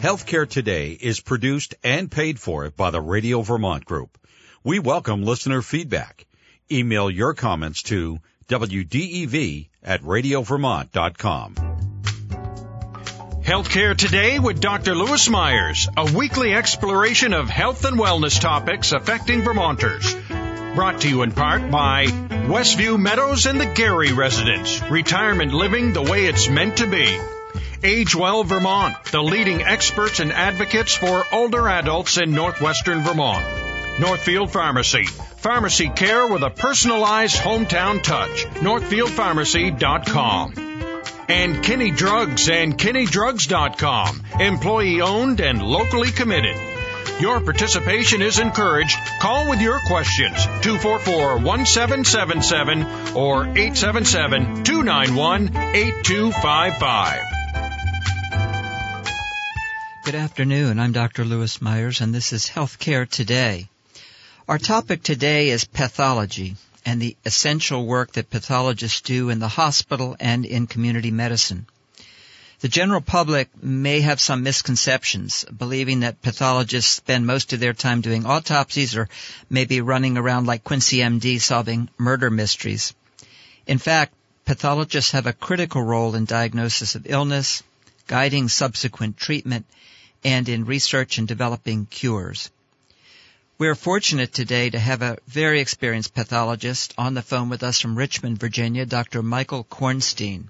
Healthcare Today is produced and paid for by the Radio Vermont Group. We welcome listener feedback. Email your comments to WDEV at radiovermont.com. Healthcare Today with Dr. Lewis Myers, a weekly exploration of health and wellness topics affecting Vermonters. Brought to you in part by Westview Meadows and the Gary Residence, retirement living the way it's meant to be. Age Well Vermont, the leading experts and advocates for older adults in northwestern Vermont. Northfield Pharmacy, pharmacy care with a personalized hometown touch. NorthfieldPharmacy.com. And Kinney Drugs and KinneyDrugs.com, employee owned and locally committed. Your participation is encouraged. Call with your questions 244 1777 or 877 291 8255. Good afternoon. I'm Dr. Lewis Myers and this is Healthcare Today. Our topic today is pathology and the essential work that pathologists do in the hospital and in community medicine. The general public may have some misconceptions, believing that pathologists spend most of their time doing autopsies or maybe running around like Quincy MD solving murder mysteries. In fact, pathologists have a critical role in diagnosis of illness, guiding subsequent treatment, and in research and developing cures. We are fortunate today to have a very experienced pathologist on the phone with us from Richmond, Virginia, Dr. Michael Kornstein.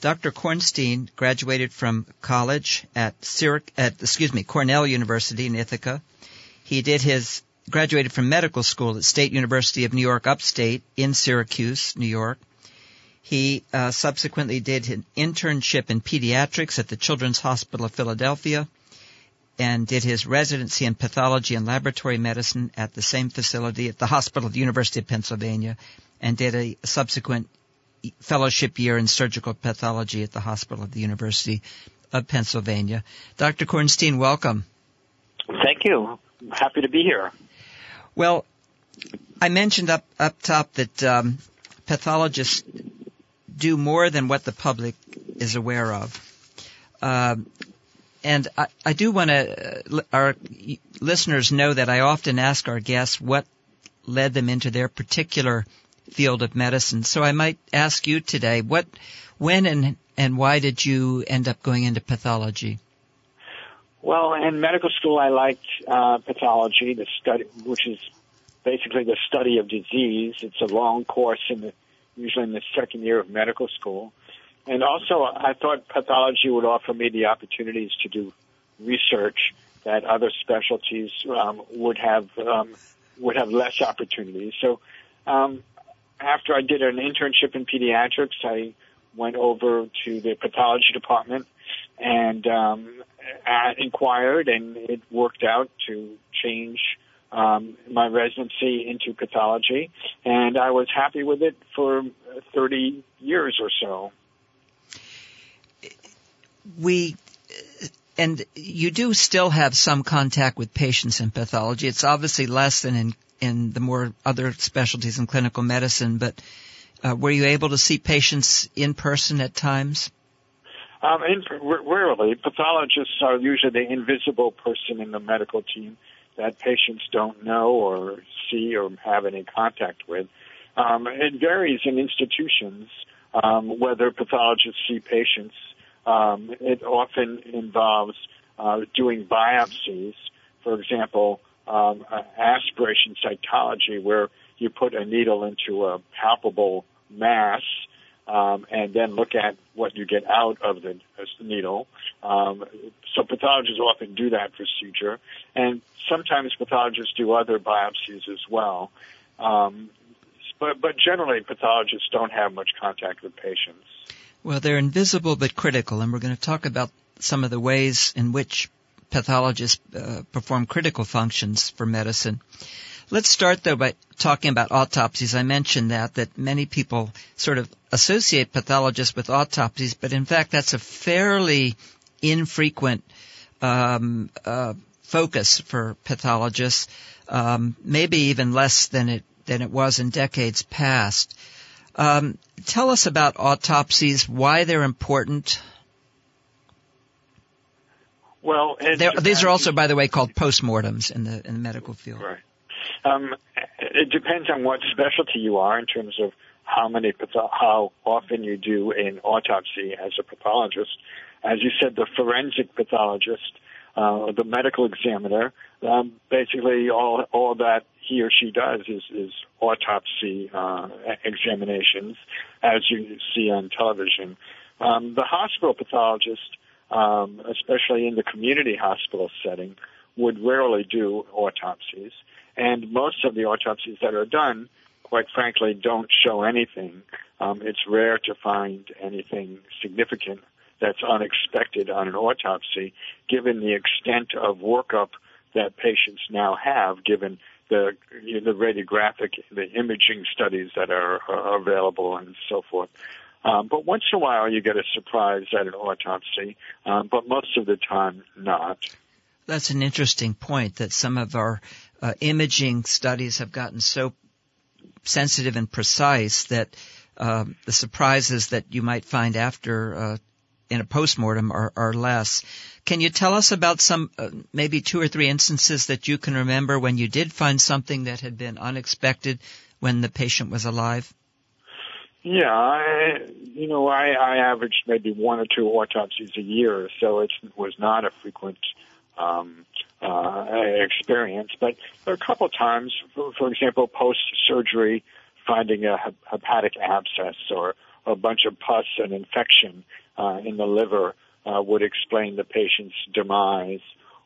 Dr. Kornstein graduated from college at, Syrac- at excuse me, Cornell University in Ithaca. He did his graduated from medical school at State University of New York Upstate in Syracuse, New York. He uh, subsequently did an internship in pediatrics at the Children's Hospital of Philadelphia and did his residency in pathology and laboratory medicine at the same facility at the Hospital of the University of Pennsylvania and did a subsequent fellowship year in surgical pathology at the Hospital of the University of Pennsylvania. Dr. Kornstein, welcome. Thank you. Happy to be here. Well, I mentioned up up top that um, pathologists do more than what the public is aware of. Um, and I, I do want to, uh, our listeners know that I often ask our guests what led them into their particular field of medicine. So I might ask you today, what, when and, and why did you end up going into pathology? Well, in medical school, I liked uh, pathology, the study, which is basically the study of disease. It's a long course in the usually in the second year of medical school. And also, I thought pathology would offer me the opportunities to do research that other specialties um, would have um, would have less opportunities. So, um, after I did an internship in pediatrics, I went over to the pathology department and um, inquired, and it worked out to change um, my residency into pathology, and I was happy with it for 30 years or so. We and you do still have some contact with patients in pathology. It's obviously less than in in the more other specialties in clinical medicine, but uh, were you able to see patients in person at times? Um, in, rarely. Pathologists are usually the invisible person in the medical team that patients don't know or see or have any contact with. Um, it varies in institutions um, whether pathologists see patients. Um, it often involves uh, doing biopsies, for example, um, aspiration cytology, where you put a needle into a palpable mass um, and then look at what you get out of the, the needle. Um, so pathologists often do that procedure, and sometimes pathologists do other biopsies as well. Um, but, but generally, pathologists don't have much contact with patients. Well, they're invisible but critical, and we're going to talk about some of the ways in which pathologists uh, perform critical functions for medicine. Let's start though by talking about autopsies. I mentioned that, that many people sort of associate pathologists with autopsies, but in fact that's a fairly infrequent um, uh, focus for pathologists, um, maybe even less than it than it was in decades past. Um, tell us about autopsies, why they're important. Well, these are also, by the way, called postmortems in the in the medical field. Right. Um, it depends on what specialty you are in terms of how many how often you do an autopsy as a pathologist. As you said, the forensic pathologist, uh, the medical examiner, um, basically all all that he or she does is, is autopsy uh, examinations, as you see on television. Um, the hospital pathologist, um, especially in the community hospital setting, would rarely do autopsies, and most of the autopsies that are done, quite frankly, don't show anything. Um, it's rare to find anything significant that's unexpected on an autopsy, given the extent of workup that patients now have, given the you know, the radiographic, the imaging studies that are, are available, and so forth. Um, but once in a while, you get a surprise at an autopsy, um, but most of the time, not. That's an interesting point. That some of our uh, imaging studies have gotten so sensitive and precise that uh, the surprises that you might find after uh, in a postmortem are, are less. Can you tell us about some, uh, maybe two or three instances that you can remember when you did find something that had been unexpected when the patient was alive? Yeah, I, you know, I, I averaged maybe one or two autopsies a year, so it was not a frequent um, uh, experience. But there are a couple of times, for, for example, post-surgery, finding a hepatic abscess or a bunch of pus and infection uh, in the liver uh, would explain the patient's demise.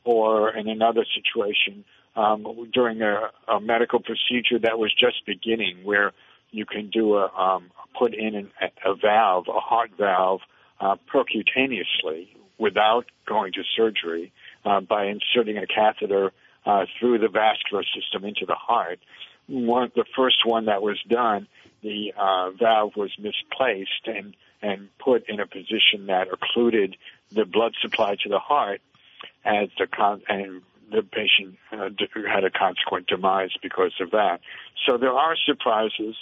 Or in another situation, um, during a, a medical procedure that was just beginning, where you can do a um, put in an, a valve, a heart valve, uh, percutaneously without going to surgery uh, by inserting a catheter uh, through the vascular system into the heart. One, the first one that was done, the uh, valve was misplaced and and put in a position that occluded the blood supply to the heart as the con- and the patient uh, had a consequent demise because of that. So there are surprises,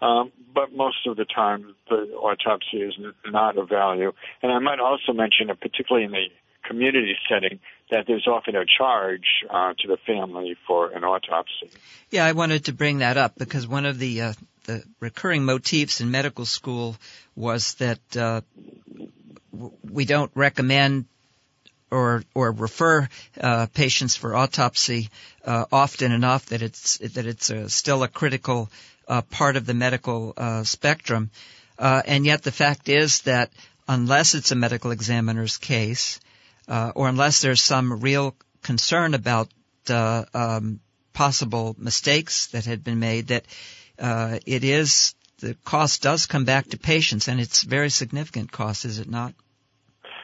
um, but most of the time the autopsy is not of value. And I might also mention, particularly in the community setting, that there's often a charge uh, to the family for an autopsy. Yeah, I wanted to bring that up because one of the uh, the recurring motifs in medical school was that uh, we don't recommend or or refer uh, patients for autopsy uh, often enough that it's that it's a, still a critical uh, part of the medical uh, spectrum, uh, and yet the fact is that unless it's a medical examiner's case, uh, or unless there's some real concern about um, possible mistakes that had been made, that it is the cost does come back to patients, and it's very significant cost, is it not?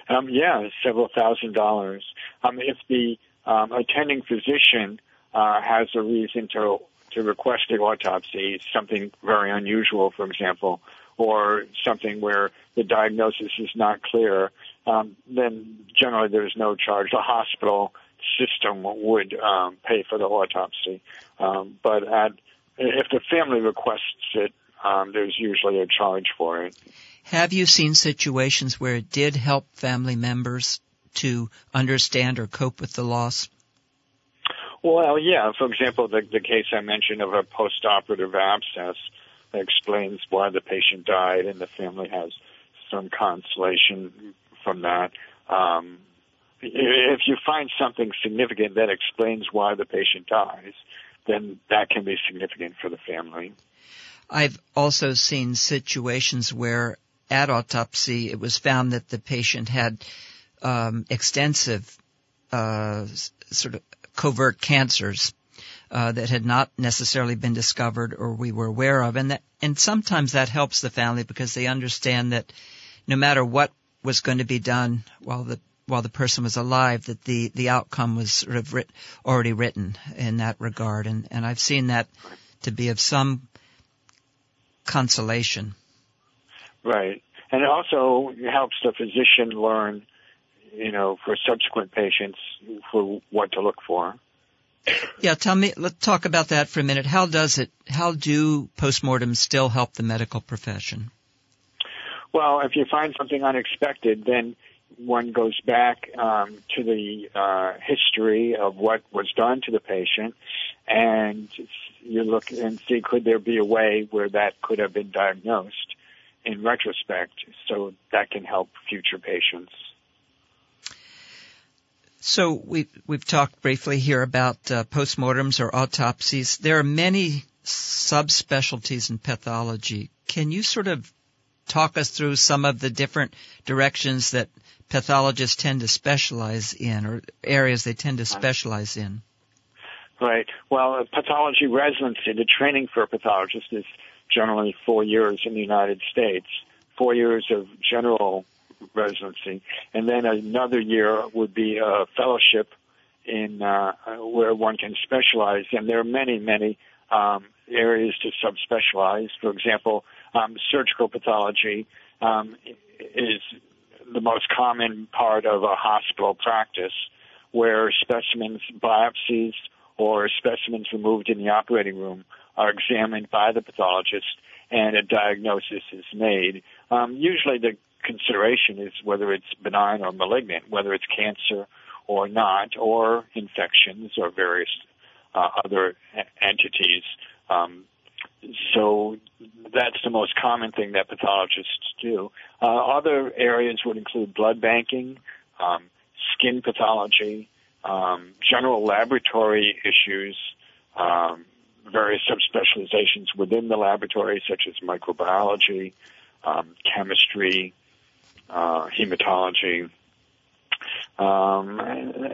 Um, yeah, several thousand dollars. Um, if the um, attending physician uh, has a reason to to request the autopsy, something very unusual, for example, or something where the diagnosis is not clear, um, then generally there's no charge. The hospital system would um, pay for the autopsy, um, but at, if the family requests it, um, there's usually a charge for it. Have you seen situations where it did help family members to understand or cope with the loss? Well, yeah. For example, the, the case I mentioned of a postoperative abscess explains why the patient died, and the family has some consolation from that. Um, if you find something significant that explains why the patient dies, then that can be significant for the family. I've also seen situations where at autopsy it was found that the patient had um, extensive uh, sort of covert cancers uh, that had not necessarily been discovered or we were aware of, and that and sometimes that helps the family because they understand that no matter what was going to be done while the while the person was alive, that the the outcome was sort of writ, already written in that regard, and and I've seen that to be of some consolation. Right. And it also helps the physician learn, you know, for subsequent patients for what to look for. Yeah, tell me, let's talk about that for a minute. How does it, how do postmortems still help the medical profession? Well, if you find something unexpected, then one goes back um, to the uh, history of what was done to the patient, and you look and see could there be a way where that could have been diagnosed in retrospect, so that can help future patients. So we've we've talked briefly here about uh, postmortems or autopsies. There are many subspecialties in pathology. Can you sort of talk us through some of the different directions that pathologists tend to specialize in or areas they tend to specialize in? Right. Well, pathology residency, the training for a pathologist is generally four years in the United States, four years of general residency, and then another year would be a fellowship in uh, where one can specialize. And there are many, many um, areas to subspecialize. For example, um, surgical pathology um, is the most common part of a hospital practice where specimens, biopsies, or specimens removed in the operating room are examined by the pathologist and a diagnosis is made. Um, usually the consideration is whether it's benign or malignant, whether it's cancer or not, or infections or various uh, other entities. Um, so that's the most common thing that pathologists do. Uh, other areas would include blood banking, um, skin pathology, um, general laboratory issues, um, various subspecializations within the laboratory, such as microbiology, um, chemistry, uh, hematology. Um,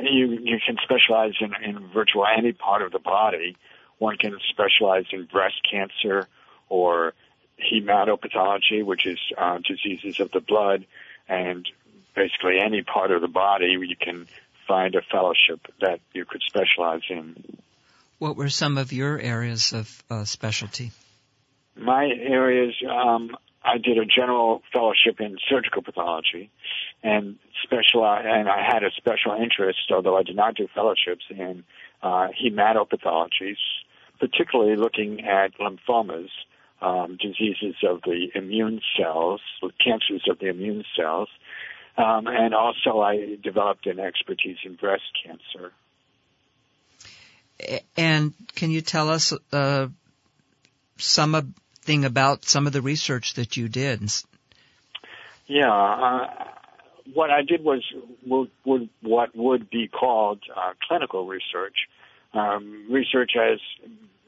you you can specialize in, in virtually any part of the body. One can specialize in breast cancer or hematopathology, which is uh, diseases of the blood, and basically any part of the body you can find a fellowship that you could specialize in. What were some of your areas of uh, specialty? My areas, um, I did a general fellowship in surgical pathology, and special, and I had a special interest, although I did not do fellowships in uh, hematopathologies, particularly looking at lymphomas, um, diseases of the immune cells, cancers of the immune cells, um, and also I developed an expertise in breast cancer. And can you tell us uh, something about some of the research that you did? Yeah, uh, what I did was would, would, what would be called uh, clinical research. Um, research, as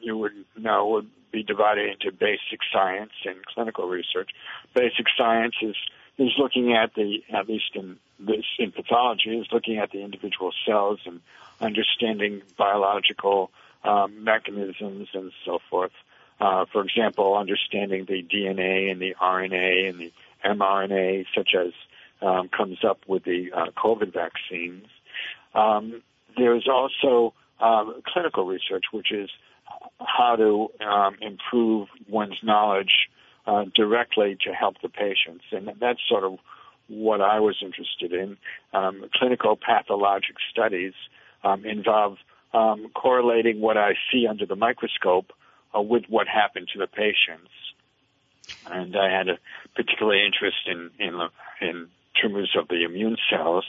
you would know, would be divided into basic science and clinical research. Basic science is is looking at the at least in this in pathology is looking at the individual cells and understanding biological um, mechanisms and so forth. Uh, for example, understanding the DNA and the RNA and the mRNA, such as um, comes up with the uh, COVID vaccines. Um, there's also um, clinical research, which is how to um, improve one's knowledge uh, directly to help the patients, and that's sort of what I was interested in. Um, clinical pathologic studies um, involve um, correlating what I see under the microscope uh, with what happened to the patients. And I had a particular interest in, in, in tumors of the immune cells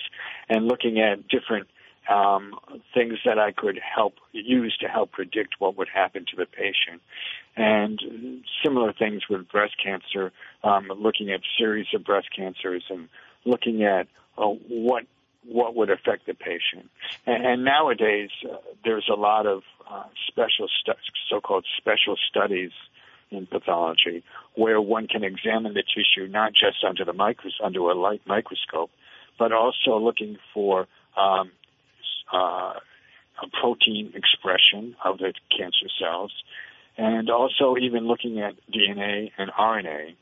and looking at different um, things that I could help use to help predict what would happen to the patient. And similar things with breast cancer, um, looking at series of breast cancers and looking at uh, what what would affect the patient. And, and nowadays, uh, there's a lot of uh, special stu- so-called special studies in pathology where one can examine the tissue not just under the micros- under a light microscope, but also looking for um, uh, protein expression of the cancer cells, and also even looking at DNA and RNA.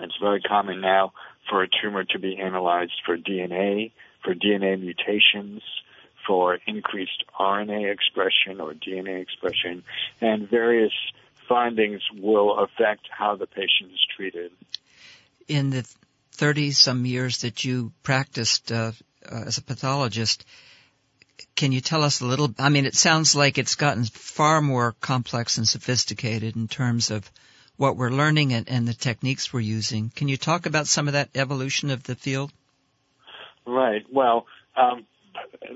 It's very common now for a tumor to be analyzed for DNA, for DNA mutations, for increased RNA expression or DNA expression, and various findings will affect how the patient is treated. In the 30 some years that you practiced uh, uh, as a pathologist, can you tell us a little? I mean, it sounds like it's gotten far more complex and sophisticated in terms of what we're learning and, and the techniques we're using. Can you talk about some of that evolution of the field? Right. Well, um,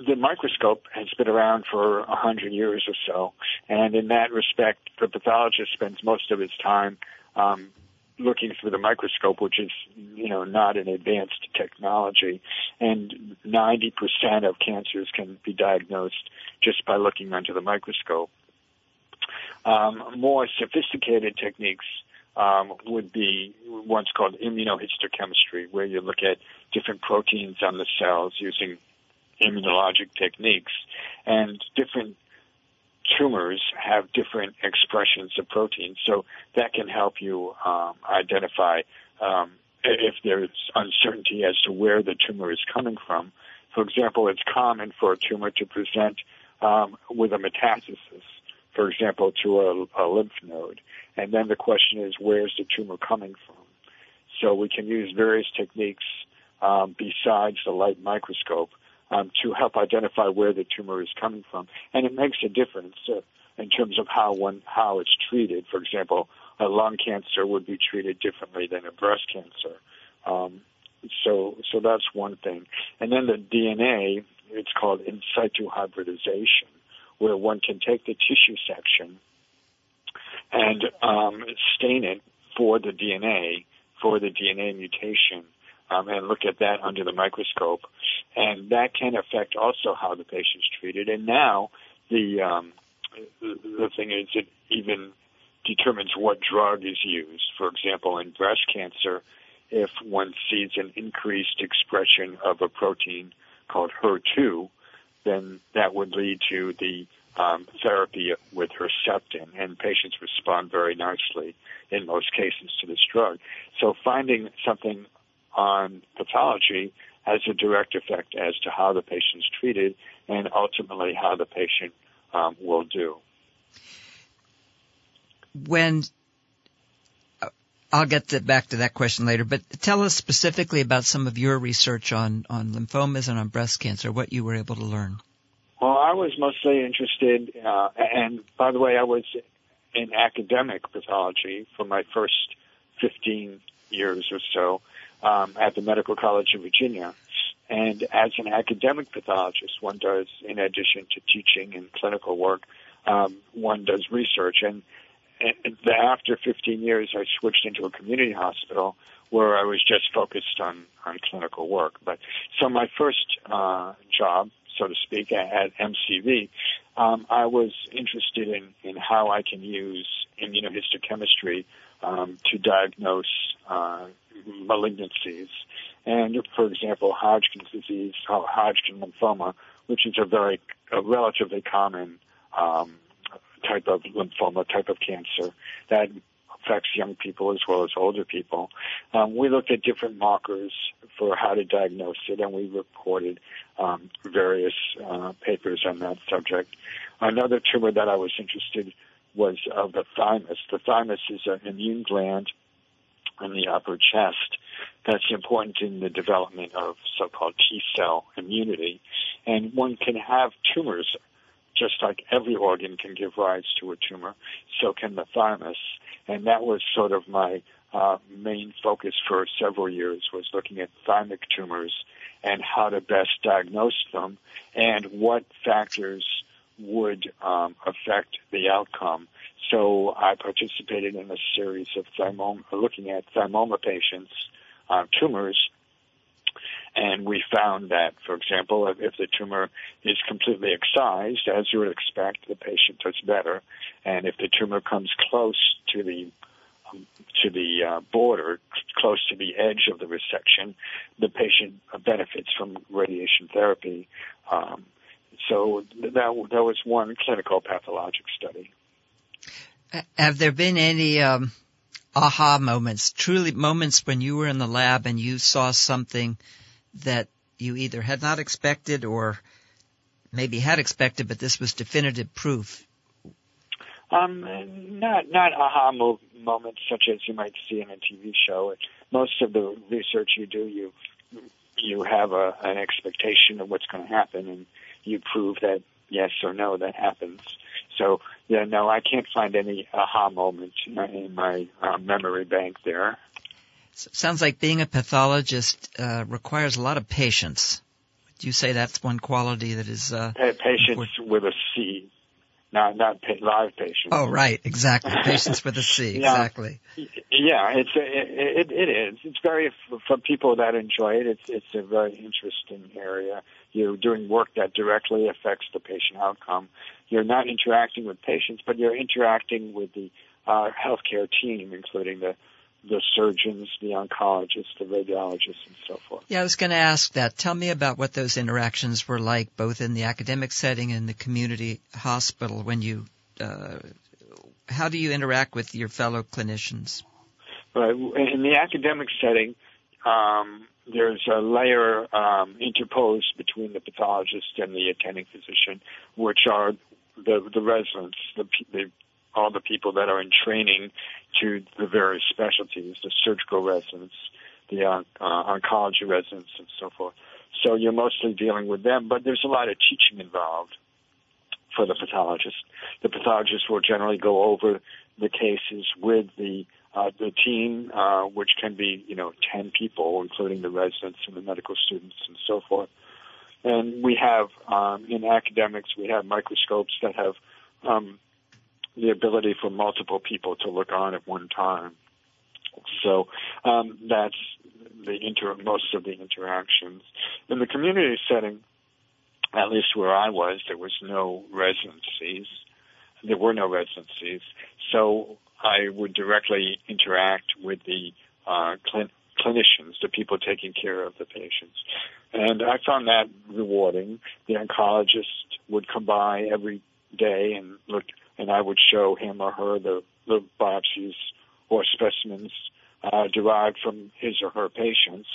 the microscope has been around for a hundred years or so, and in that respect, the pathologist spends most of his time um, looking through the microscope, which is you know not an advanced technology, and 90% of cancers can be diagnosed just by looking under the microscope. Um, more sophisticated techniques um, would be what's called immunohistochemistry, where you look at different proteins on the cells using immunologic techniques, and different tumors have different expressions of proteins. So that can help you um, identify um, if there's uncertainty as to where the tumor is coming from. For example, it's common for a tumor to present um, with a metastasis, for example, to a, a lymph node. And then the question is, where's the tumor coming from? So we can use various techniques um, besides the light microscope um, to help identify where the tumor is coming from, and it makes a difference uh, in terms of how one how it's treated. For example, a lung cancer would be treated differently than a breast cancer. Um, so so that's one thing, and then the DNA. It's called in situ hybridization, where one can take the tissue section and um, stain it for the DNA for the DNA mutation um, and look at that under the microscope, and that can affect also how the patient's treated. And now the um, the thing is, it even determines what drug is used. For example, in breast cancer, if one sees an increased expression of a protein called HER2, then that would lead to the um, therapy with Herceptin, and patients respond very nicely in most cases to this drug. So finding something on pathology has a direct effect as to how the patient's treated and ultimately how the patient um, will do. When uh, I'll get to, back to that question later, but tell us specifically about some of your research on, on lymphomas and on breast cancer, what you were able to learn. Well, I was mostly interested, uh, and by the way, I was in academic pathology for my first 15 years or so um, at the Medical College of Virginia. And as an academic pathologist, one does, in addition to teaching and clinical work, um, one does research. And, and after 15 years, I switched into a community hospital where I was just focused on, on clinical work. But so my first uh, job, so to speak, at MCV, um, I was interested in, in how I can use immunohistochemistry um, to diagnose uh, malignancies. And for example, Hodgkin's disease, Hodgkin lymphoma, which is a very, a relatively common um, type of lymphoma, type of cancer that affects young people as well as older people. Um, we looked at different markers for how to diagnose it, and we reported um, various uh, papers on that subject. Another tumor that I was interested was of the thymus. The thymus is an immune gland in the upper chest that's important in the development of so-called T cell immunity. And one can have tumors just like every organ can give rise to a tumor, so can the thymus. And that was sort of my uh, main focus for several years was looking at thymic tumors and how to best diagnose them and what factors would um, affect the outcome. So I participated in a series of thymoma, looking at thymoma patients, uh, tumors, and we found that, for example, if, the tumor is completely excised, as you would expect, the patient does better. And if the tumor comes close to the um, to the uh, border, close to the edge of the resection, the patient benefits from radiation therapy. Um, so that that was one clinical pathologic study. Have there been any um, aha moments, truly moments when you were in the lab and you saw something that you either had not expected or maybe had expected, but this was definitive proof? Um, not not aha mo- moments such as you might see in a TV show. Most of the research you do, you you have a, an expectation of what's going to happen, and you prove that yes or no that happens. So yeah, no, I can't find any aha moments in my uh, memory bank there. Sounds like being a pathologist uh, requires a lot of patience. Do you say that's one quality that is uh, patience important? with a C, not not pa- live patients. Oh, right, exactly. Patients with a C, exactly. Yeah, it's it, it, it is. It's very for people that enjoy it. It's it's a very interesting area. You're doing work that directly affects the patient outcome. You're not interacting with patients, but you're interacting with the uh, healthcare team, including the the surgeons, the oncologists, the radiologists, and so forth. Yeah, I was going to ask that. Tell me about what those interactions were like, both in the academic setting and the community hospital. When you, uh, how do you interact with your fellow clinicians? Right. In the academic setting, um, there's a layer um, interposed between the pathologist and the attending physician, which are the the residents, the, the all the people that are in training to the various specialties, the surgical residents, the uh, uh, oncology residents, and so forth. So you're mostly dealing with them, but there's a lot of teaching involved for the pathologist. The pathologist will generally go over the cases with the uh, the team, uh, which can be you know ten people, including the residents and the medical students and so forth. And we have um, in academics we have microscopes that have um, the ability for multiple people to look on at one time. So um, that's the inter most of the interactions in the community setting. At least where I was, there was no residencies. There were no residencies, so I would directly interact with the uh, cl- clinicians, the people taking care of the patients, and I found that rewarding. The oncologist would come by every day and look and I would show him or her the, the biopsies or specimens uh, derived from his or her patients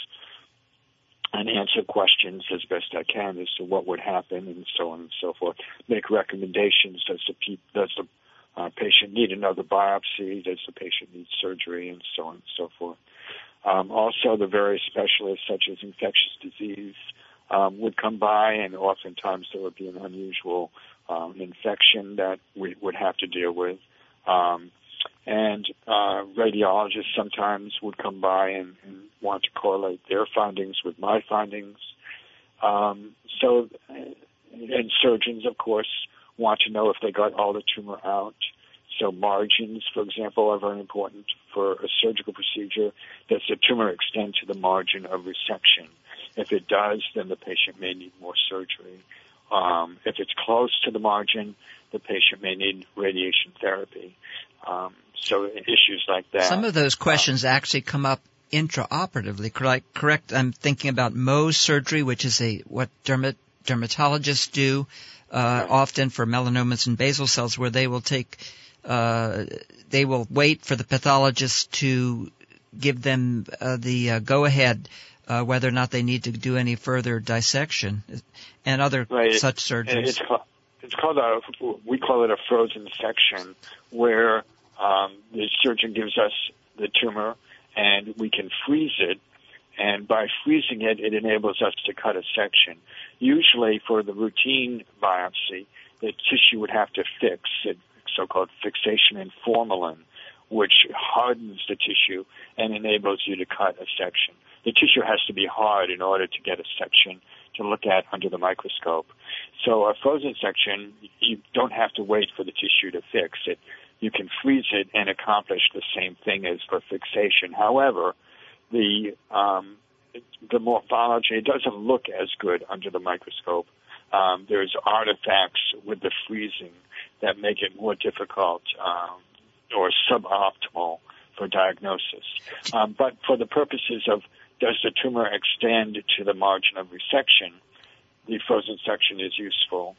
and answer questions as best I can as to what would happen and so on and so forth. Make recommendations. Does the, pe- does the uh, patient need another biopsy? Does the patient need surgery? And so on and so forth. Um, also, the various specialists, such as infectious disease, um, would come by, and oftentimes there would be an unusual um, infection that we would have to deal with. Um, and uh, radiologists sometimes would come by and, and, want to correlate their findings with my findings. Um, so, and surgeons, of course, want to know if they got all the tumor out. So margins, for example, are very important for a surgical procedure. Does the tumor extend to the margin of resection? If it does, then the patient may need more surgery. Um, if it's close to the margin, the patient may need radiation therapy. Um, so issues like that. Some of those questions uh, actually come up intraoperatively. Correct? Correct. I'm thinking about Mohs surgery, which is a what dermat, dermatologists do uh, right. often for melanomas and basal cells, where they will take uh, they will wait for the pathologist to give them uh, the uh, go ahead uh, whether or not they need to do any further dissection and other right. such surgeries. It's called, it's called a, we call it a frozen section where um, the surgeon gives us the tumor and we can freeze it. And by freezing it, it enables us to cut a section. Usually for the routine biopsy, the tissue would have to fix it, so-called fixation in formalin, which hardens the tissue and enables you to cut a section the tissue has to be hard in order to get a section to look at under the microscope. So a frozen section, you don't have to wait for the tissue to fix it. You can freeze it and accomplish the same thing as for fixation. However, the um, the morphology doesn't look as good under the microscope. Um, there's artifacts with the freezing that make it more difficult um, or suboptimal for diagnosis. Um, but for the purposes of does the tumor extend to the margin of resection, the frozen section is useful.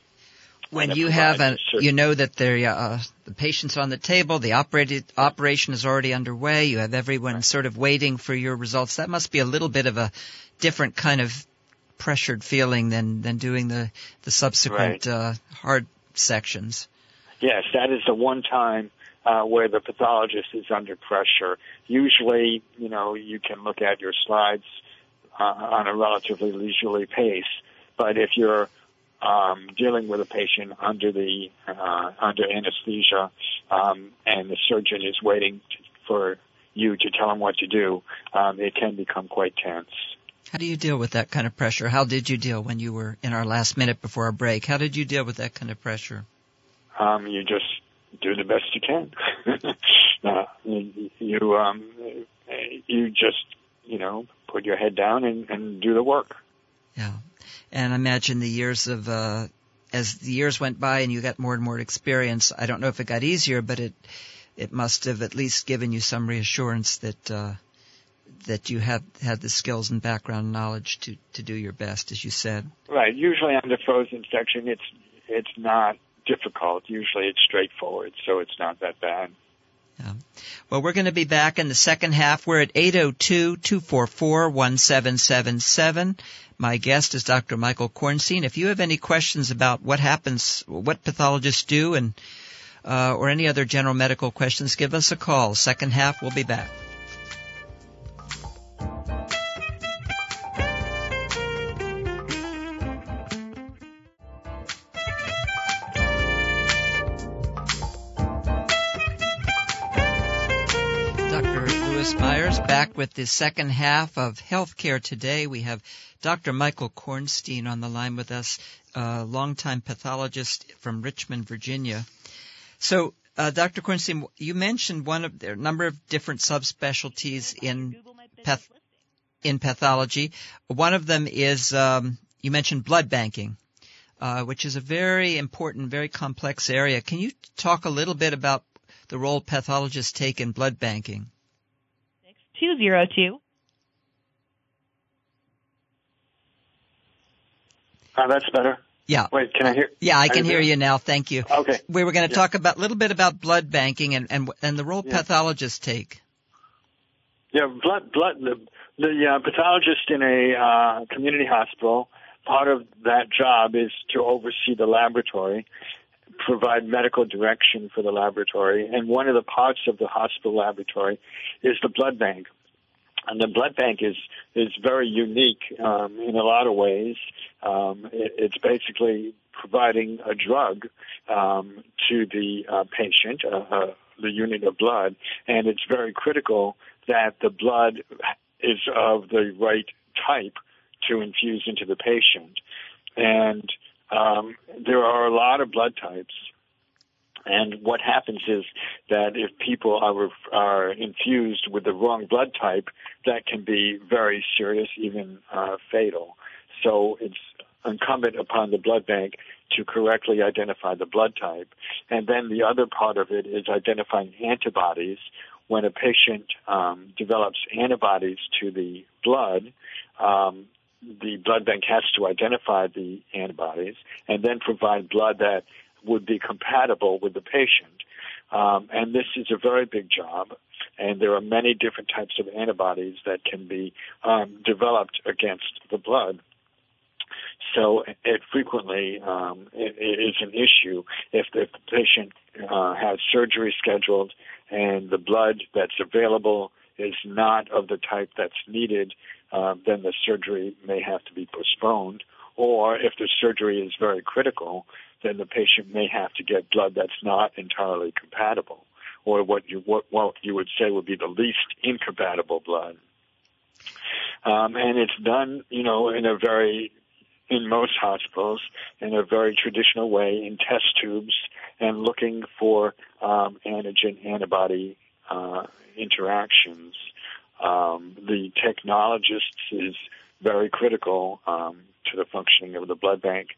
When you have a, you know that the uh, the patient's on the table, the operated operation is already underway. You have everyone right. sort of waiting for your results. That must be a little bit of a different kind of pressured feeling than than doing the the subsequent right. uh, hard sections. Yes, that is the one time uh, where the pathologist is under pressure. Usually, you know, you can look at your slides uh, on a relatively leisurely pace, but if you're um, dealing with a patient under the uh, under anesthesia, um, and the surgeon is waiting for you to tell him what to do, um, it can become quite tense. How do you deal with that kind of pressure? How did you deal when you were in our last minute before our break? How did you deal with that kind of pressure? Um, you just do the best you can. uh, you you, um, you just you know put your head down and, and do the work. Yeah, and I imagine the years of uh, as the years went by and you got more and more experience. I don't know if it got easier, but it it must have at least given you some reassurance that uh, that you have had the skills and background knowledge to to do your best, as you said. Right. Usually under frozen section, it's it's not difficult. Usually it's straightforward, so it's not that bad. Yeah. Well, we're going to be back in the second half. We're at 802-244-1777. My guest is Dr. Michael Kornstein. If you have any questions about what happens, what pathologists do, and uh, or any other general medical questions, give us a call. Second half, we'll be back. Back with the second half of Healthcare Today. We have Dr. Michael Kornstein on the line with us, a longtime pathologist from Richmond, Virginia. So, uh, Dr. Kornstein, you mentioned one of a number of different subspecialties in path, in pathology. One of them is um, you mentioned blood banking, uh, which is a very important, very complex area. Can you talk a little bit about the role pathologists take in blood banking? 202. Uh, that's better. Yeah. Wait, can I hear? Yeah, I can hear you now. Thank you. Okay. We were going to yeah. talk about a little bit about blood banking and and, and the role yeah. pathologists take. Yeah, blood blood the, the uh, pathologist in a uh, community hospital. Part of that job is to oversee the laboratory, provide medical direction for the laboratory, and one of the parts of the hospital laboratory is the blood bank. And the blood bank is is very unique um, in a lot of ways. Um, it, it's basically providing a drug um, to the uh, patient, uh, uh, the unit of blood, and it's very critical that the blood is of the right type to infuse into the patient. And um, there are a lot of blood types. And what happens is that if people are, are infused with the wrong blood type, that can be very serious, even uh, fatal. So it's incumbent upon the blood bank to correctly identify the blood type. And then the other part of it is identifying antibodies. When a patient um, develops antibodies to the blood, um, the blood bank has to identify the antibodies and then provide blood that would be compatible with the patient. Um, and this is a very big job, and there are many different types of antibodies that can be um, developed against the blood. So it frequently um, it, it is an issue if the patient uh, has surgery scheduled and the blood that's available is not of the type that's needed, uh, then the surgery may have to be postponed. Or if the surgery is very critical, then the patient may have to get blood that's not entirely compatible, or what you what, what you would say would be the least incompatible blood. Um, and it's done, you know, in a very in most hospitals in a very traditional way in test tubes and looking for um, antigen antibody uh, interactions. Um, the technologist is very critical um, to the functioning of the blood bank.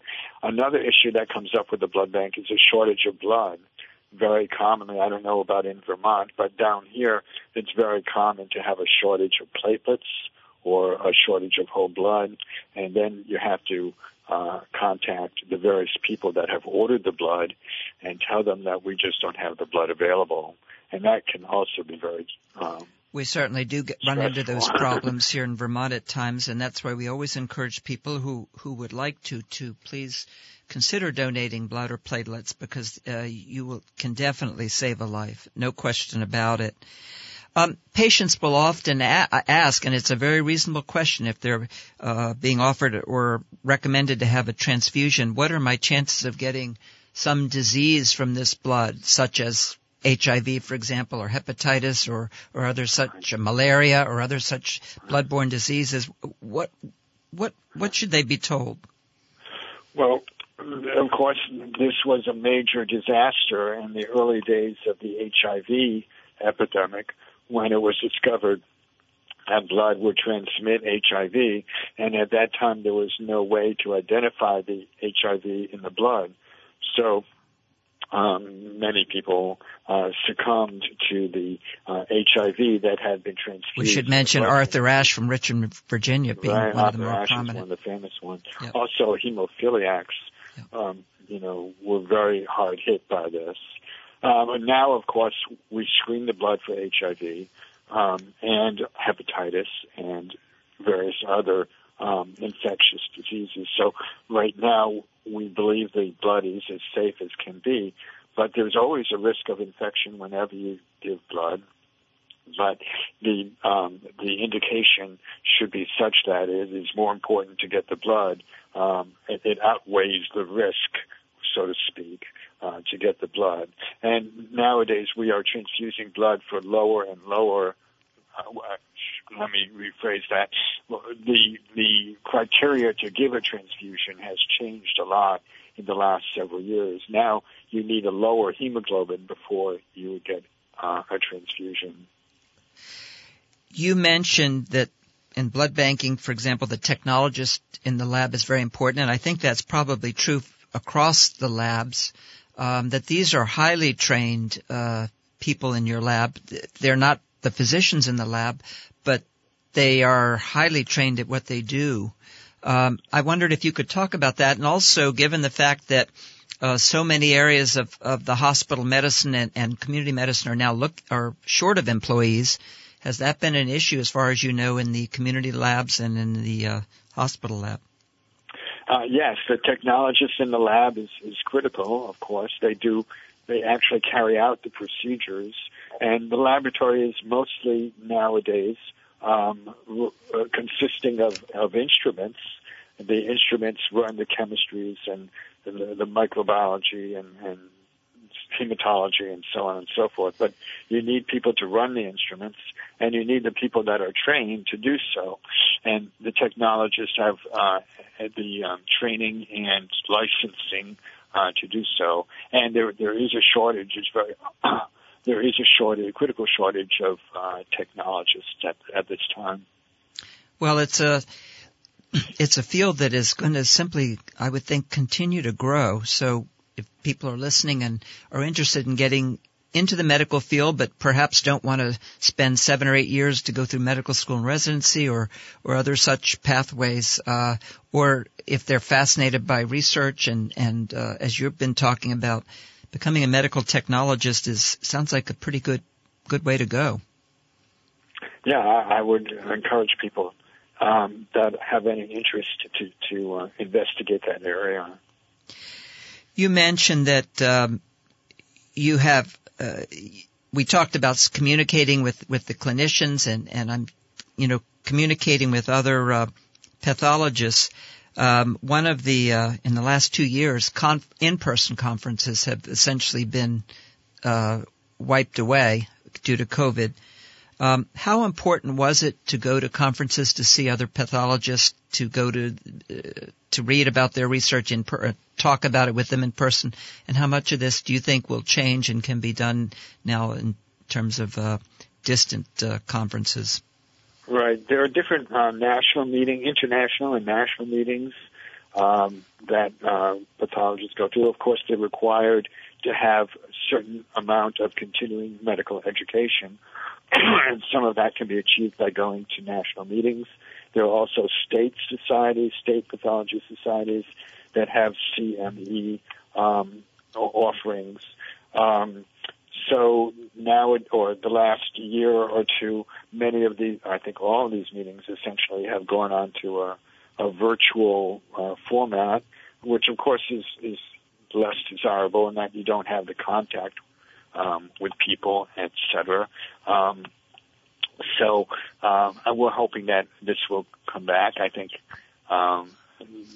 Another issue that comes up with the blood bank is a shortage of blood. Very commonly, I don't know about in Vermont, but down here, it's very common to have a shortage of platelets or a shortage of whole blood, and then you have to uh, contact the various people that have ordered the blood and tell them that we just don't have the blood available and that can also be very. Um, we certainly do get, run into those problems here in Vermont at times, and that's why we always encourage people who who would like to to please consider donating blood or platelets because uh, you will, can definitely save a life, no question about it. Um, patients will often a- ask, and it's a very reasonable question if they're uh, being offered or recommended to have a transfusion. What are my chances of getting some disease from this blood, such as HIV, for example, or hepatitis, or or other such uh, malaria, or other such bloodborne diseases. What what what should they be told? Well, of course, this was a major disaster in the early days of the HIV epidemic when it was discovered that blood would transmit HIV, and at that time there was no way to identify the HIV in the blood. So um, many people uh, succumbed to the uh, HIV that had been transfused. We should mention Arthur Ashe from Richmond, Virginia, being right, one Arthur of the more Ashe prominent. is one of the famous ones. Yep. Also, hemophiliacs, Yep. um, you know, were very hard hit by this. Um, and now, of course, we screen the blood for HIV um, and hepatitis and various other um, infectious diseases. So right now, we believe the blood is as safe as can be, but there's always a risk of infection whenever you give blood. But the um, the indication should be such that it is more important to get the blood. Um, it, it outweighs the risk, so to speak, uh, to get the blood. And nowadays we are transfusing blood for lower and lower. Uh, let me rephrase that. The the criteria to give a transfusion has changed a lot in the last several years. Now you need a lower hemoglobin before you would get uh, a transfusion. You mentioned that in blood banking, for example, the technologist in the lab is very important, and I think that's probably true across the labs. Um, that these are highly trained uh, people in your lab. They're not the physicians in the lab, but they are highly trained at what they do. Um, I wondered if you could talk about that, and also given the fact that uh, so many areas of, of the hospital medicine and, and community medicine are now look are short of employees. Has that been an issue as far as you know in the community labs and in the uh, hospital lab? Uh, yes, the technologist in the lab is, is critical, of course. They do, they actually carry out the procedures. And the laboratory is mostly nowadays um, uh, consisting of, of instruments. The instruments run the chemistries and the, the microbiology and, and hematology and so on and so forth. But you need people to run the instruments, and you need the people that are trained to do so. And the technologists have uh, the um, training and licensing uh, to do so. And there there is a shortage. It's very there is a shortage, a critical shortage of uh, technologists at, at this time. Well, it's a it's a field that is going to simply, I would think, continue to grow. So if people are listening and are interested in getting into the medical field, but perhaps don't want to spend seven or eight years to go through medical school and residency or, or other such pathways, uh, or if they're fascinated by research and, and, uh, as you've been talking about, becoming a medical technologist is, sounds like a pretty good, good way to go. Yeah, I, I would encourage people um, that have any interest to to uh, investigate that area. You mentioned that um, you have. We talked about communicating with with the clinicians, and and I'm, you know, communicating with other uh, pathologists. Um, one of the uh, in the last two years, conf- in-person conferences have essentially been uh, wiped away due to COVID. Um, how important was it to go to conferences to see other pathologists, to go to uh, to read about their research and per- uh, talk about it with them in person, and how much of this do you think will change and can be done now in terms of uh, distant uh, conferences? Right. There are different uh, national meeting, international and national meetings um, that uh, pathologists go to. Of course, they're required to have a certain amount of continuing medical education, and some of that can be achieved by going to national meetings. There are also state societies, state pathology societies that have CME um, offerings. Um, so now, it, or the last year or two, many of these, I think all of these meetings essentially have gone on to a, a virtual uh, format, which of course is, is less desirable in that you don't have the contact um, with people, etc. Um, so uh, we're hoping that this will come back. I think um,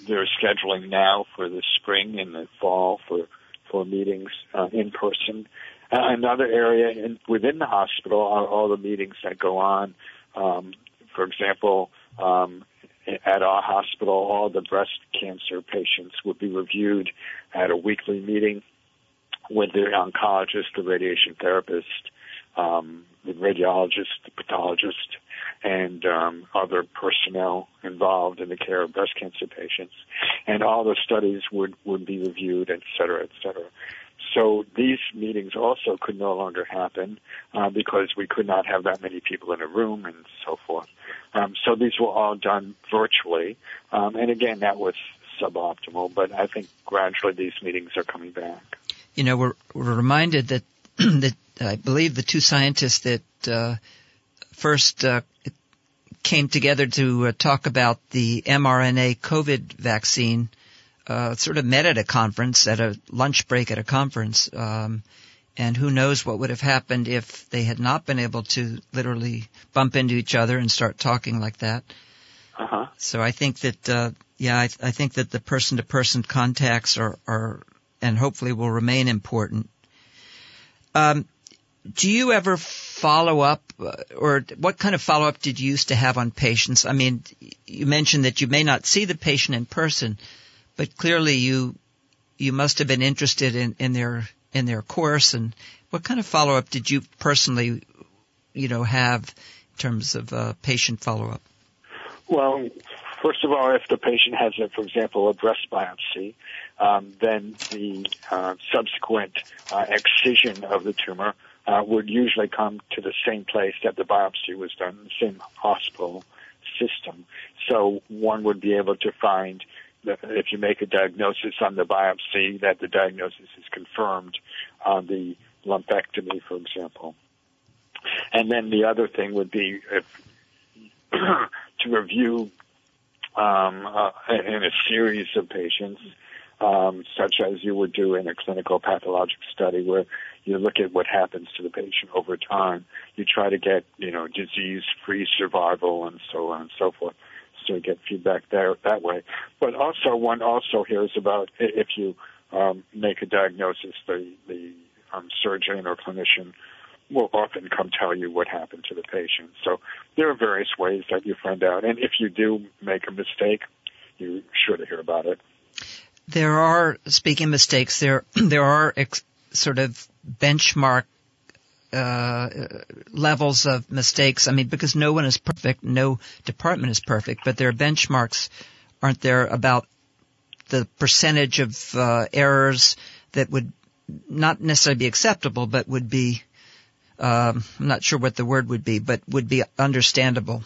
they're scheduling now for the spring and the fall for for meetings uh, in person. another area in, within the hospital are all the meetings that go on. Um, for example, um, at our hospital, all the breast cancer patients would be reviewed at a weekly meeting with the oncologist, the radiation therapist, um, the radiologist, the pathologist, and um, other personnel involved in the care of breast cancer patients. And all the studies would, would be reviewed, et cetera, et cetera. So these meetings also could no longer happen uh, because we could not have that many people in a room and so forth. Um, so these were all done virtually, um, and again, that was suboptimal. But I think gradually these meetings are coming back. You know, we're, we're reminded that that I believe the two scientists that uh, first uh, came together to uh, talk about the mRNA COVID vaccine uh, sort of met at a conference, at a lunch break at a conference. Um, and who knows what would have happened if they had not been able to literally bump into each other and start talking like that. Uh-huh. So I think that, uh, yeah, I, I think that the person-to-person contacts are, are, and hopefully will remain important. Um, do you ever follow up, uh, or what kind of follow up did you used to have on patients? I mean, you mentioned that you may not see the patient in person, but clearly you you must have been interested in, in their in their course and what kind of follow up did you personally you know have in terms of uh, patient follow up? Well, first of all, if the patient has, a, for example, a breast biopsy, um, then the uh, subsequent uh, excision of the tumor uh, would usually come to the same place that the biopsy was done, the same hospital system. So one would be able to find if you make a diagnosis on the biopsy, that the diagnosis is confirmed on the lumpectomy, for example. And then the other thing would be if, to review um, uh, in a series of patients, um, such as you would do in a clinical pathologic study, where you look at what happens to the patient over time. You try to get, you know, disease-free survival and so on and so forth to get feedback there that way. But also, one also hears about if you um, make a diagnosis, the the um, surgeon or clinician will often come tell you what happened to the patient. So there are various ways that you find out, and if you do make a mistake, you're sure to hear about it. There are speaking mistakes. There there are ex- sort of benchmark uh, levels of mistakes. I mean, because no one is perfect, no department is perfect, but there are benchmarks, aren't there, about the percentage of uh, errors that would not necessarily be acceptable, but would be, um, I'm not sure what the word would be, but would be understandable.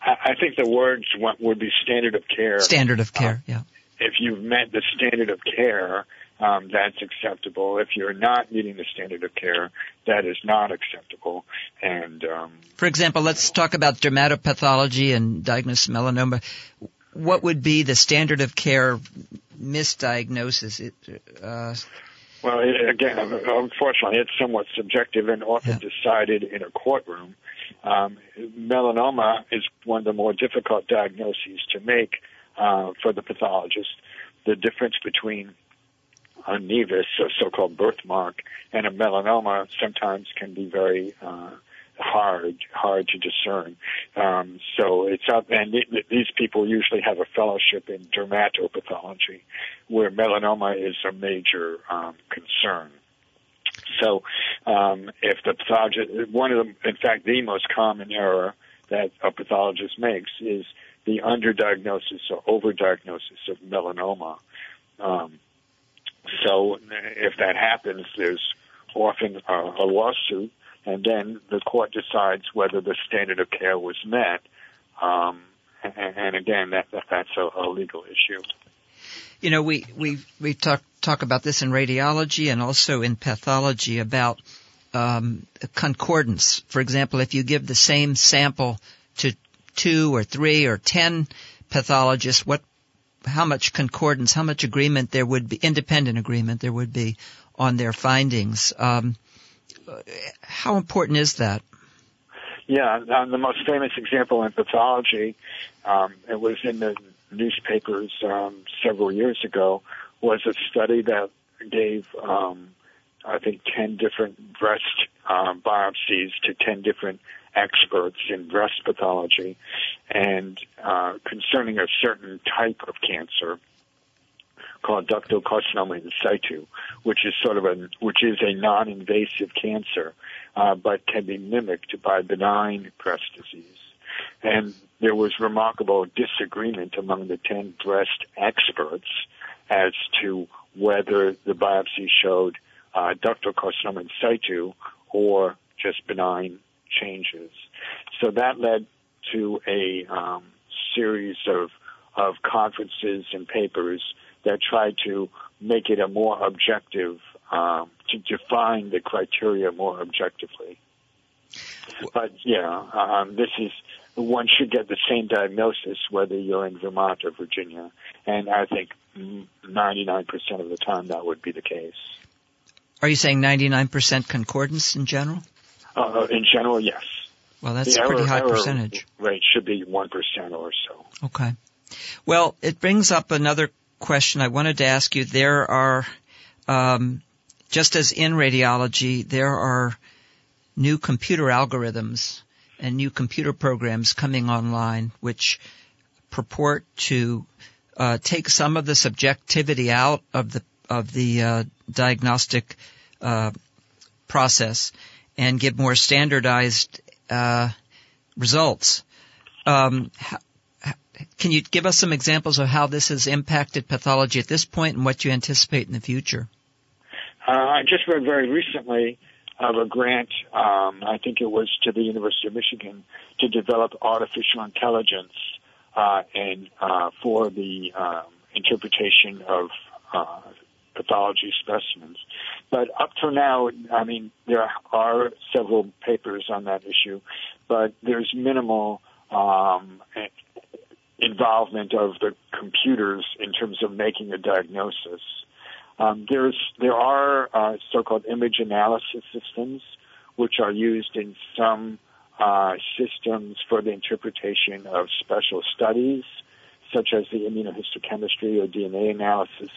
I think the words would be standard of care. Standard of care, uh, yeah. If you've met the standard of care, um, that's acceptable. If you're not meeting the standard of care, that is not acceptable. And um, for example, let's talk about dermatopathology and diagnosis melanoma. What would be the standard of care misdiagnosis? It, uh, well, it, again, unfortunately, it's somewhat subjective and often yeah. decided in a courtroom. Um, melanoma is one of the more difficult diagnoses to make uh, for the pathologist. The difference between a nevus, a so-called birthmark, and a melanoma sometimes can be very uh, hard hard to discern. Um, so it's up, and th- these people usually have a fellowship in dermatopathology, where melanoma is a major um, concern. So, um, if the pathologist, one of the, in fact, the most common error that a pathologist makes is the underdiagnosis or overdiagnosis of melanoma. Um, so if that happens, there's often a, a lawsuit, and then the court decides whether the standard of care was met. Um, and, and, again, that, that that's a, a legal issue. You know, we we we talk talk about this in radiology and also in pathology about um, concordance. For example, if you give the same sample to two or three or ten pathologists, what how much concordance, how much agreement there would be, independent agreement there would be on their findings. Um, how important is that? Yeah, the most famous example in pathology, um, it was in the newspapers um, several years ago, was a study that gave um, I think, 10 different breast um, biopsies to 10 different experts in breast pathology and uh, concerning a certain type of cancer called ductal carcinoma in situ, which is sort of a which is a non-invasive cancer, uh, but can be mimicked by benign breast disease. And there was remarkable disagreement among the ten breast experts as to whether the biopsy showed uh, ductal carcinoma in situ or just benign changes. So that led to a um, series of of conferences and papers that tried to make it a more objective, um, to define the criteria more objectively. But yeah, um, this is one should get the same diagnosis whether you're in Vermont or Virginia, and I think 99% of the time that would be the case. Are you saying 99% concordance in general? Uh, in general, yes. Well, that's the a pretty error, high percentage. Rate should be 1% or so. Okay. Well, it brings up another question I wanted to ask you. There are, um, just as in radiology, there are new computer algorithms and new computer programs coming online which purport to uh, take some of the subjectivity out of the of the uh, diagnostic uh, process and get more standardized uh, results. Um, can you give us some examples of how this has impacted pathology at this point and what you anticipate in the future? Uh, I just read very recently of a grant, um, I think it was to the University of Michigan, to develop artificial intelligence uh, and uh, for the um, interpretation of uh, pathology specimens. But up to now, I mean, there are several papers on that issue, but there's minimal um, involvement of the computers in terms of making a diagnosis. Um, there's there are uh, so-called image analysis systems, which are used in some uh, systems for the interpretation of special studies, such as the immunohistochemistry or DNA analysis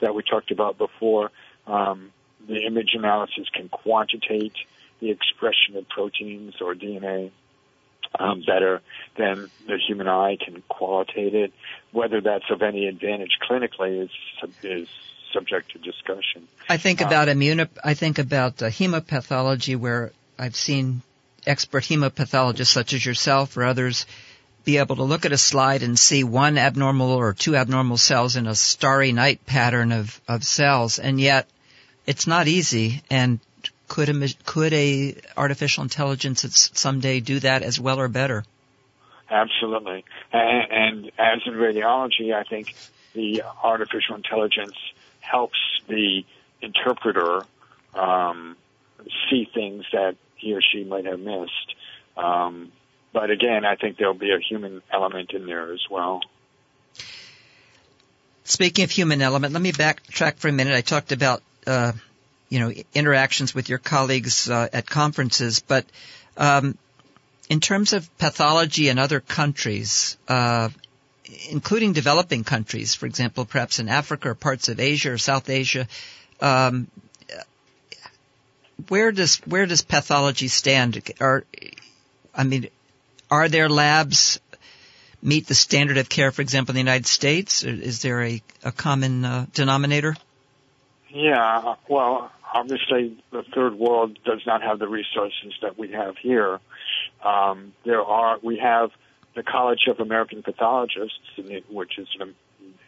that we talked about before. Um, the image analysis can quantitate the expression of proteins or DNA um, better than the human eye can qualitate it. Whether that's of any advantage clinically is is subject to discussion. I think um, about immuno. I think about uh, hemopathology, where I've seen expert hemopathologists such as yourself or others be able to look at a slide and see one abnormal or two abnormal cells in a starry night pattern of, of cells, and yet it's not easy. And could a, could a artificial intelligence someday do that as well or better? Absolutely. And, and as in radiology, I think the artificial intelligence helps the interpreter um, see things that he or she might have missed. Um, but again, I think there'll be a human element in there as well. Speaking of human element, let me backtrack for a minute. I talked about uh, you know interactions with your colleagues uh, at conferences, but um, in terms of pathology in other countries, uh, including developing countries, for example, perhaps in Africa or parts of Asia or South Asia, um, where does where does pathology stand? Are I mean, are their labs meet the standard of care, for example, in the United States? Is there a, a common uh, denominator? Yeah, well, obviously the third world does not have the resources that we have here. Um, there are we have the College of American Pathologists, which is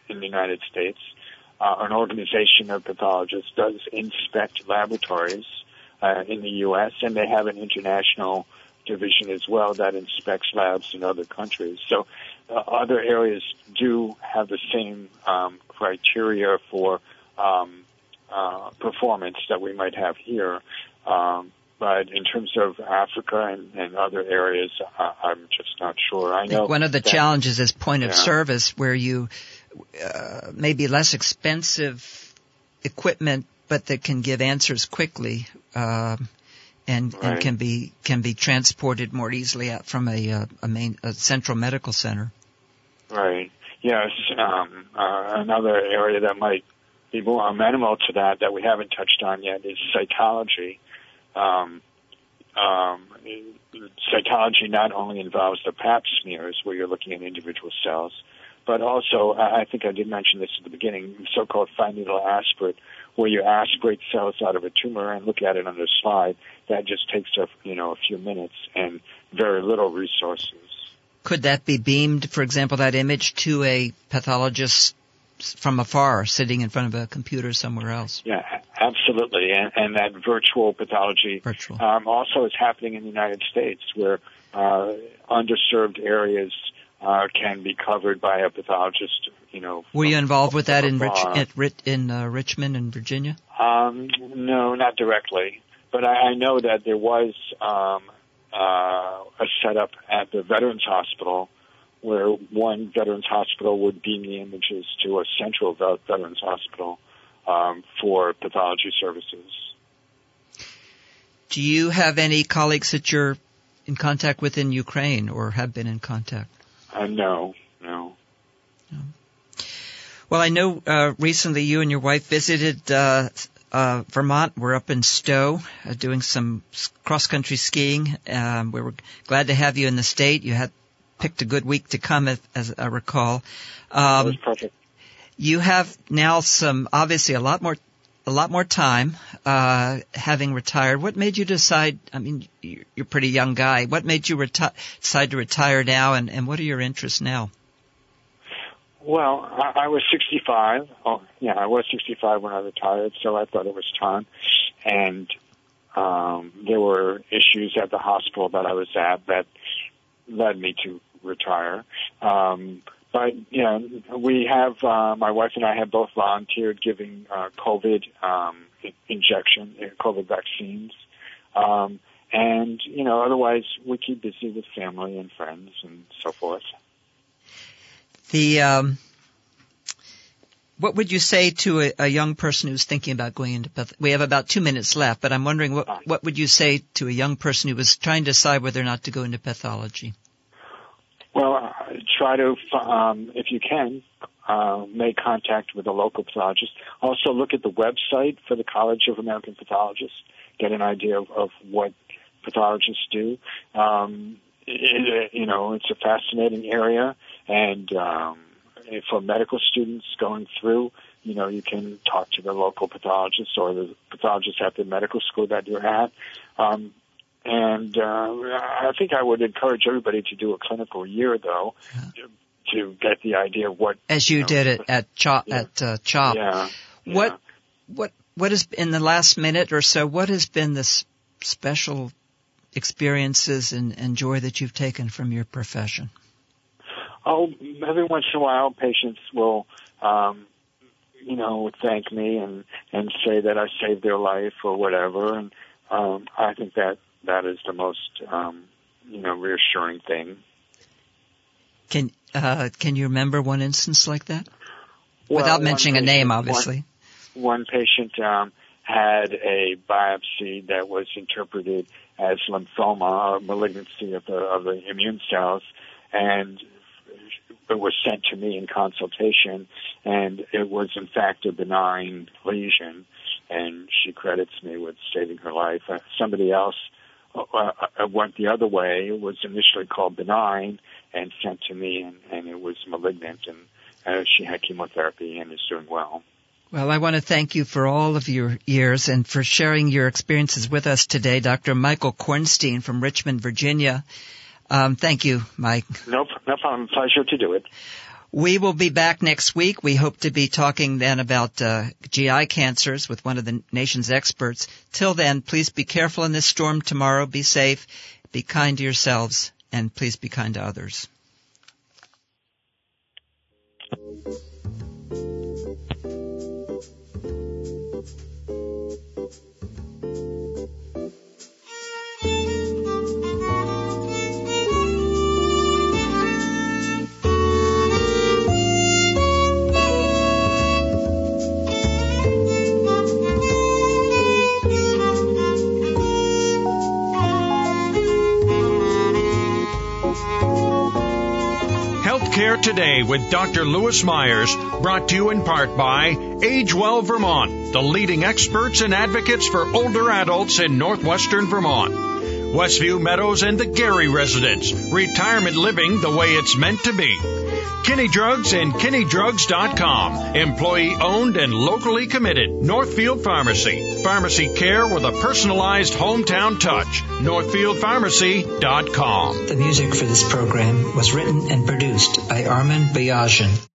in the United States, uh, an organization of pathologists does inspect laboratories uh, in the U.S. and they have an international division as well that inspects labs in other countries. So uh, other areas do have the same um, criteria for um, uh, performance that we might have here. Um, but in terms of Africa and, and other areas, uh, I'm just not sure. I know one of the that, challenges is point of yeah. service, where you uh, maybe less expensive equipment, but that can give answers quickly. Um, and, Right. and can be can be transported more easily out from a, uh, a main a central medical center. Right. Yes. Um, uh, another area that might be more amenable to that that we haven't touched on yet is cytology. Um, um, cytology not only involves the pap smears where you're looking at individual cells, but also I think I did mention this at the beginning, so-called fine needle aspirate, where you aspirate cells out of a tumor and look at it on the slide. That just takes a you know a few minutes and very little resources. Could that be beamed, for example, that image to a pathologist from afar, sitting in front of a computer somewhere else? Yeah, absolutely. And, and that virtual pathology virtual. Um, also is happening in the United States, where uh, underserved areas uh, can be covered by a pathologist. You know. Were you involved with that in Rich, in uh, Richmond in Virginia? Um, no, not directly, but I, I know that there was um, uh, a setup at the Veterans Hospital where one Veterans Hospital would beam the images to a central Veterans Hospital um, for pathology services. Do you have any colleagues that you're in contact with in Ukraine or have been in contact? Uh, no, no. no. Well, I know uh, recently you and your wife visited uh, uh, Vermont. We're up in Stowe uh, doing some cross-country skiing. Um, we were glad to have you in the state. You had picked a good week to come, as, as I recall. Um, that perfect. You have now some, obviously, a lot more, a lot more time, uh, having retired. What made you decide? I mean, you're a pretty young guy. What made you reti- decide to retire now, and, and what are your interests now? Well, I, I was 65. Oh, yeah, I was 65 when I retired, so I thought it was time. And um, there were issues at the hospital that I was at that led me to retire. Um, but you know, we have uh, my wife and I have both volunteered giving uh, COVID um, injection, uh, COVID vaccines, um, and you know, otherwise we keep busy with family and friends and so forth. The um, what would you say to a, a, young person who's thinking about going into path- we have about two minutes left, but I'm wondering what what would you say to a young person who was trying to decide whether or not to go into pathology? Well, uh, try to, um, if you can, uh, make contact with a local pathologist. Also, look at the website for the College of American Pathologists. Get an idea of, of what pathologists do. Um, it, you know, it's a fascinating area, and um, for medical students going through, you know, you can talk to the local pathologist or the pathologist at the medical school that you're at. Um, and uh, I think I would encourage everybody to do a clinical year, though, yeah. to get the idea of what. As you, you know, did it at CHOP. Yeah. At uh, CHOP. Yeah. What what what has in the last minute or so? What has been the special experiences and, and joy that you've taken from your profession? Oh, every once in a while, patients will. Um, you know, thank me and and say that I saved their life or whatever, and um, I think that that is the most um, you know reassuring thing. Can uh, can you remember one instance like that? Well, Without mentioning patient, a name, obviously. One, one patient um, had a biopsy that was interpreted as lymphoma, or malignancy of the of the immune cells, and it was sent to me in consultation, and it was in fact a benign lesion, and she credits me with saving her life. Uh, somebody else uh, uh, went the other way. It was initially called benign and sent to me, and, and it was malignant, and uh, she had chemotherapy and is doing well. Well, I want to thank you for all of your years and for sharing your experiences with us today, Dr. Michael Kornstein from Richmond, Virginia. Um, thank you, Mike. No, no problem. Pleasure to do it. We will be back next week. We hope to be talking then about uh, GI cancers with one of the nation's experts. Till then, please be careful in this storm tomorrow. Be safe. Be kind to yourselves and please be kind to others. Care Today with Dr. Lewis Myers, brought to you in part by Age Well Vermont, the leading experts and advocates for older adults in northwestern Vermont. Westview Meadows and the Gary Residence, retirement living the way it's meant to be. Kinney Drugs and KinneyDrugs.com. Employee owned and locally committed. Northfield Pharmacy. Pharmacy care with a personalized hometown touch. NorthfieldPharmacy.com. The music for this program was written and produced by Armin Bayajan.